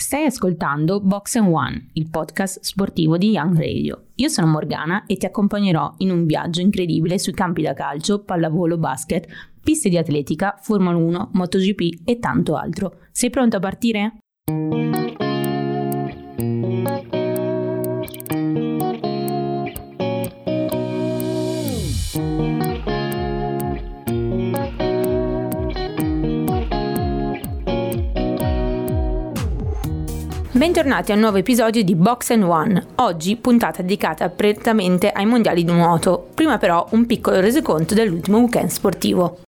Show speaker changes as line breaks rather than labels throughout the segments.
Stai ascoltando Box and One, il podcast sportivo di Young Radio. Io sono Morgana e ti accompagnerò in un viaggio incredibile sui campi da calcio, pallavolo, basket, piste di atletica, Formula 1, MotoGP e tanto altro. Sei pronto a partire? Bentornati a un nuovo episodio di Box and One, oggi puntata dedicata prettamente ai mondiali di nuoto, prima però un piccolo resoconto dell'ultimo weekend sportivo.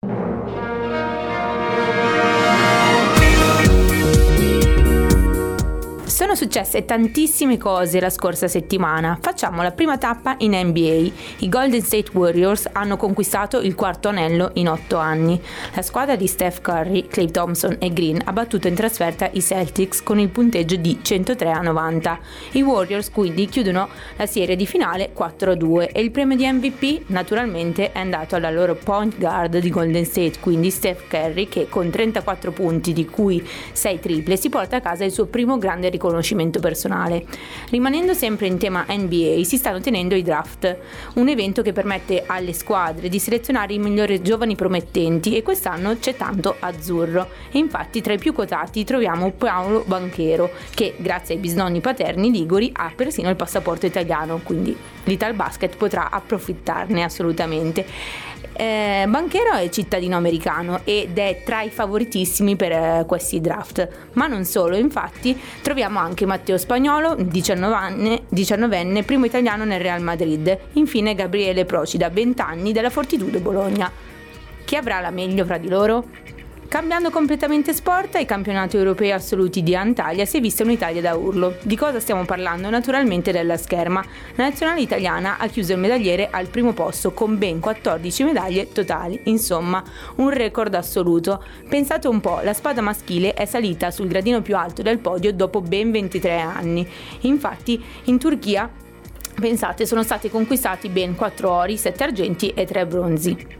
Sono successe tantissime cose la scorsa settimana. Facciamo la prima tappa in NBA. I Golden State Warriors hanno conquistato il quarto anello in otto anni. La squadra di Steph Curry, Clay Thompson e Green ha battuto in trasferta i Celtics con il punteggio di 103 a 90. I Warriors quindi chiudono la serie di finale 4 a 2 e il premio di MVP naturalmente è andato alla loro point guard di Golden State, quindi Steph Curry che con 34 punti di cui 6 triple si porta a casa il suo primo grande riconoscimento riconoscimento personale. Rimanendo sempre in tema NBA, si stanno tenendo i draft, un evento che permette alle squadre di selezionare i migliori giovani promettenti e quest'anno c'è tanto azzurro. E infatti tra i più quotati troviamo Paolo Banchero, che grazie ai bisnonni paterni liguri ha persino il passaporto italiano, quindi l'Ital Basket potrà approfittarne assolutamente. Eh, Banchero è cittadino americano ed è tra i favoritissimi per eh, questi draft, ma non solo, infatti troviamo anche Matteo Spagnolo, 19enne, 19enne, primo italiano nel Real Madrid, infine Gabriele Procida, 20 anni, della Fortitudo Bologna. Chi avrà la meglio fra di loro? Cambiando completamente sport, ai campionati europei assoluti di Antalya si è vista un'Italia da urlo. Di cosa stiamo parlando? Naturalmente della scherma. La nazionale italiana ha chiuso il medagliere al primo posto con ben 14 medaglie totali, insomma un record assoluto. Pensate un po', la spada maschile è salita sul gradino più alto del podio dopo ben 23 anni. Infatti in Turchia, pensate, sono stati conquistati ben 4 ori, 7 argenti e 3 bronzi.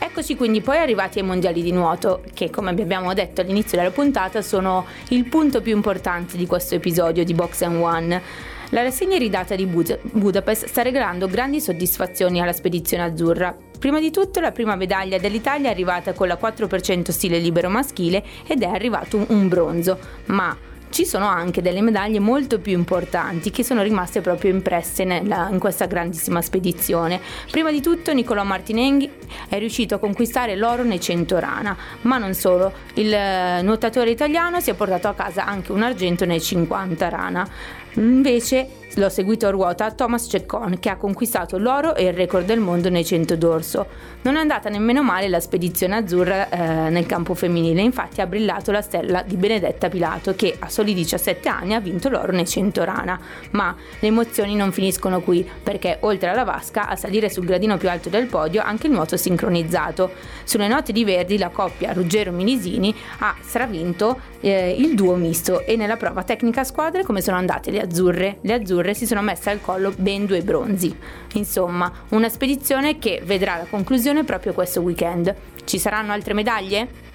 Eccoci quindi poi arrivati ai mondiali di nuoto, che come abbiamo detto all'inizio della puntata sono il punto più importante di questo episodio di Box and One. La rassegna iridata di Bud- Budapest sta regalando grandi soddisfazioni alla spedizione azzurra. Prima di tutto la prima medaglia dell'Italia è arrivata con la 4% stile libero maschile ed è arrivato un bronzo, ma ci sono anche delle medaglie molto più importanti che sono rimaste proprio impresse nella, in questa grandissima spedizione. Prima di tutto Nicolò Martinenghi è riuscito a conquistare l'oro nei 100 rana, ma non solo, il eh, nuotatore italiano si è portato a casa anche un argento nei 50 rana. Invece l'ho seguito a ruota Thomas Ceccon che ha conquistato l'oro e il record del mondo nei 100 d'orso. Non è andata nemmeno male la spedizione azzurra eh, nel campo femminile, infatti ha brillato la stella di Benedetta Pilato che a soli 17 anni ha vinto l'oro nei 100 rana. Ma le emozioni non finiscono qui perché oltre alla vasca a salire sul gradino più alto del podio anche il nuoto sincronizzato. Sulle note di Verdi la coppia Ruggero-Minisini ha stravinto eh, il duo misto e nella prova tecnica squadre come sono andate le azzurre? Le azzurre azzurre si sono messe al collo ben due bronzi. Insomma, una spedizione che vedrà la conclusione proprio questo weekend. Ci saranno altre medaglie?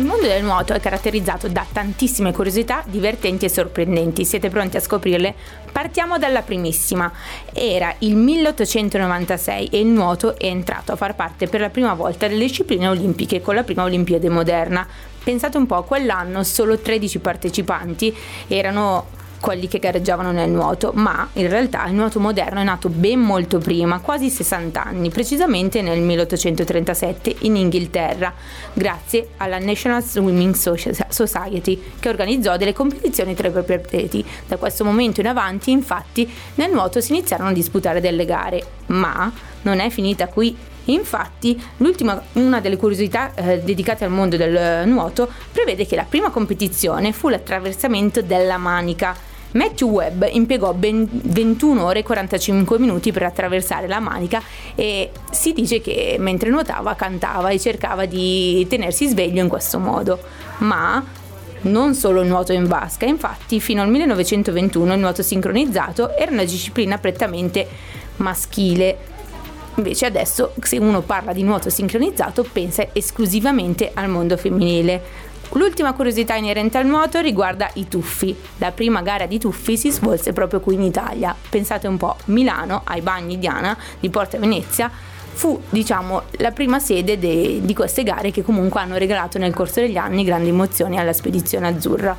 Il mondo del nuoto è caratterizzato da tantissime curiosità divertenti e sorprendenti. Siete pronti a scoprirle? Partiamo dalla primissima. Era il 1896 e il nuoto è entrato a far parte per la prima volta delle discipline olimpiche con la prima Olimpiade moderna. Pensate un po', quell'anno solo 13 partecipanti erano quelli che gareggiavano nel nuoto, ma in realtà il nuoto moderno è nato ben molto prima, quasi 60 anni, precisamente nel 1837 in Inghilterra, grazie alla National Swimming Society che organizzò delle competizioni tra i propri atleti. Da questo momento in avanti, infatti, nel nuoto si iniziarono a disputare delle gare, ma non è finita qui Infatti, una delle curiosità eh, dedicate al mondo del nuoto prevede che la prima competizione fu l'attraversamento della Manica. Matthew Webb impiegò ben 21 ore e 45 minuti per attraversare la manica e si dice che mentre nuotava cantava e cercava di tenersi sveglio in questo modo. Ma non solo il nuoto in vasca, infatti fino al 1921 il nuoto sincronizzato era una disciplina prettamente maschile Invece adesso se uno parla di nuoto sincronizzato pensa esclusivamente al mondo femminile. L'ultima curiosità inerente al nuoto riguarda i tuffi. La prima gara di tuffi si svolse proprio qui in Italia. Pensate un po', Milano, ai bagni Diana di Porta Venezia, fu diciamo la prima sede de- di queste gare che comunque hanno regalato nel corso degli anni grandi emozioni alla spedizione azzurra.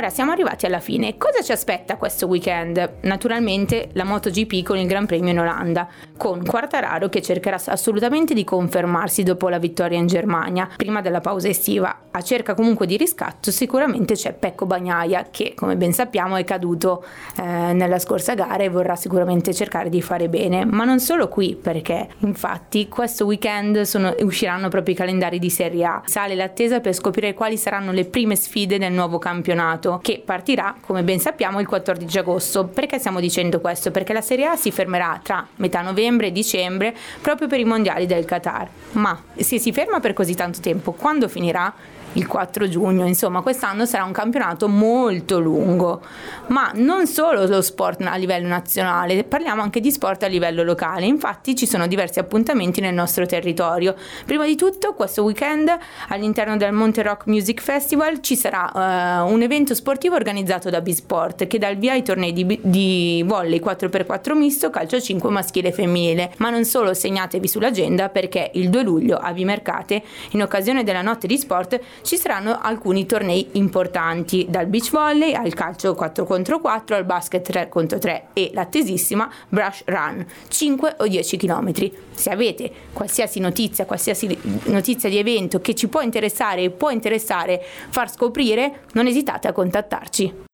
Ora siamo arrivati alla fine. Cosa ci aspetta questo weekend? Naturalmente la MotoGP con il Gran Premio in Olanda, con Quartararo che cercherà assolutamente di confermarsi dopo la vittoria in Germania, prima della pausa estiva. A cerca comunque di riscatto sicuramente c'è Pecco Bagnaia che come ben sappiamo è caduto eh, nella scorsa gara e vorrà sicuramente cercare di fare bene, ma non solo qui perché infatti questo weekend sono, usciranno proprio i calendari di Serie A. Sale l'attesa per scoprire quali saranno le prime sfide del nuovo campionato che partirà, come ben sappiamo, il 14 agosto. Perché stiamo dicendo questo? Perché la Serie A si fermerà tra metà novembre e dicembre proprio per i mondiali del Qatar. Ma se si ferma per così tanto tempo, quando finirà? Il 4 giugno. Insomma, quest'anno sarà un campionato molto lungo, ma non solo lo sport a livello nazionale, parliamo anche di sport a livello locale. Infatti ci sono diversi appuntamenti nel nostro territorio. Prima di tutto, questo weekend all'interno del Monte Rock Music Festival ci sarà uh, un evento sportivo organizzato da Bisport che dà il via ai tornei di, di volley 4x4 misto, calcio 5 maschile e femminile. Ma non solo, segnatevi sull'agenda perché il 2 luglio a Vimercate, in occasione della notte di sport, ci saranno alcuni tornei importanti, dal beach volley al calcio 4 contro 4 al basket 3 contro 3 e l'attesissima brush run 5 o 10 km. Se avete qualsiasi notizia, qualsiasi notizia di evento che ci può interessare e può interessare far scoprire, non esitate a contattarci.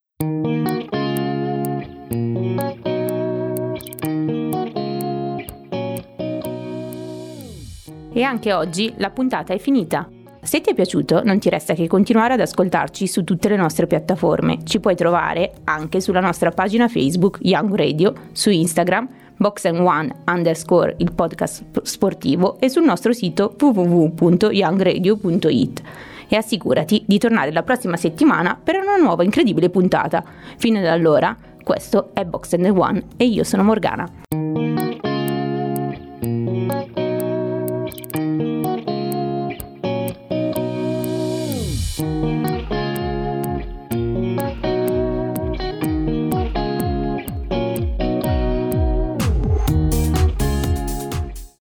E anche oggi la puntata è finita. Se ti è piaciuto, non ti resta che continuare ad ascoltarci su tutte le nostre piattaforme. Ci puoi trovare anche sulla nostra pagina Facebook Young Radio, su Instagram Box One underscore il podcast sportivo e sul nostro sito www.youngradio.it e assicurati di tornare la prossima settimana per una nuova incredibile puntata. Fino ad allora, questo è Box One e io sono Morgana.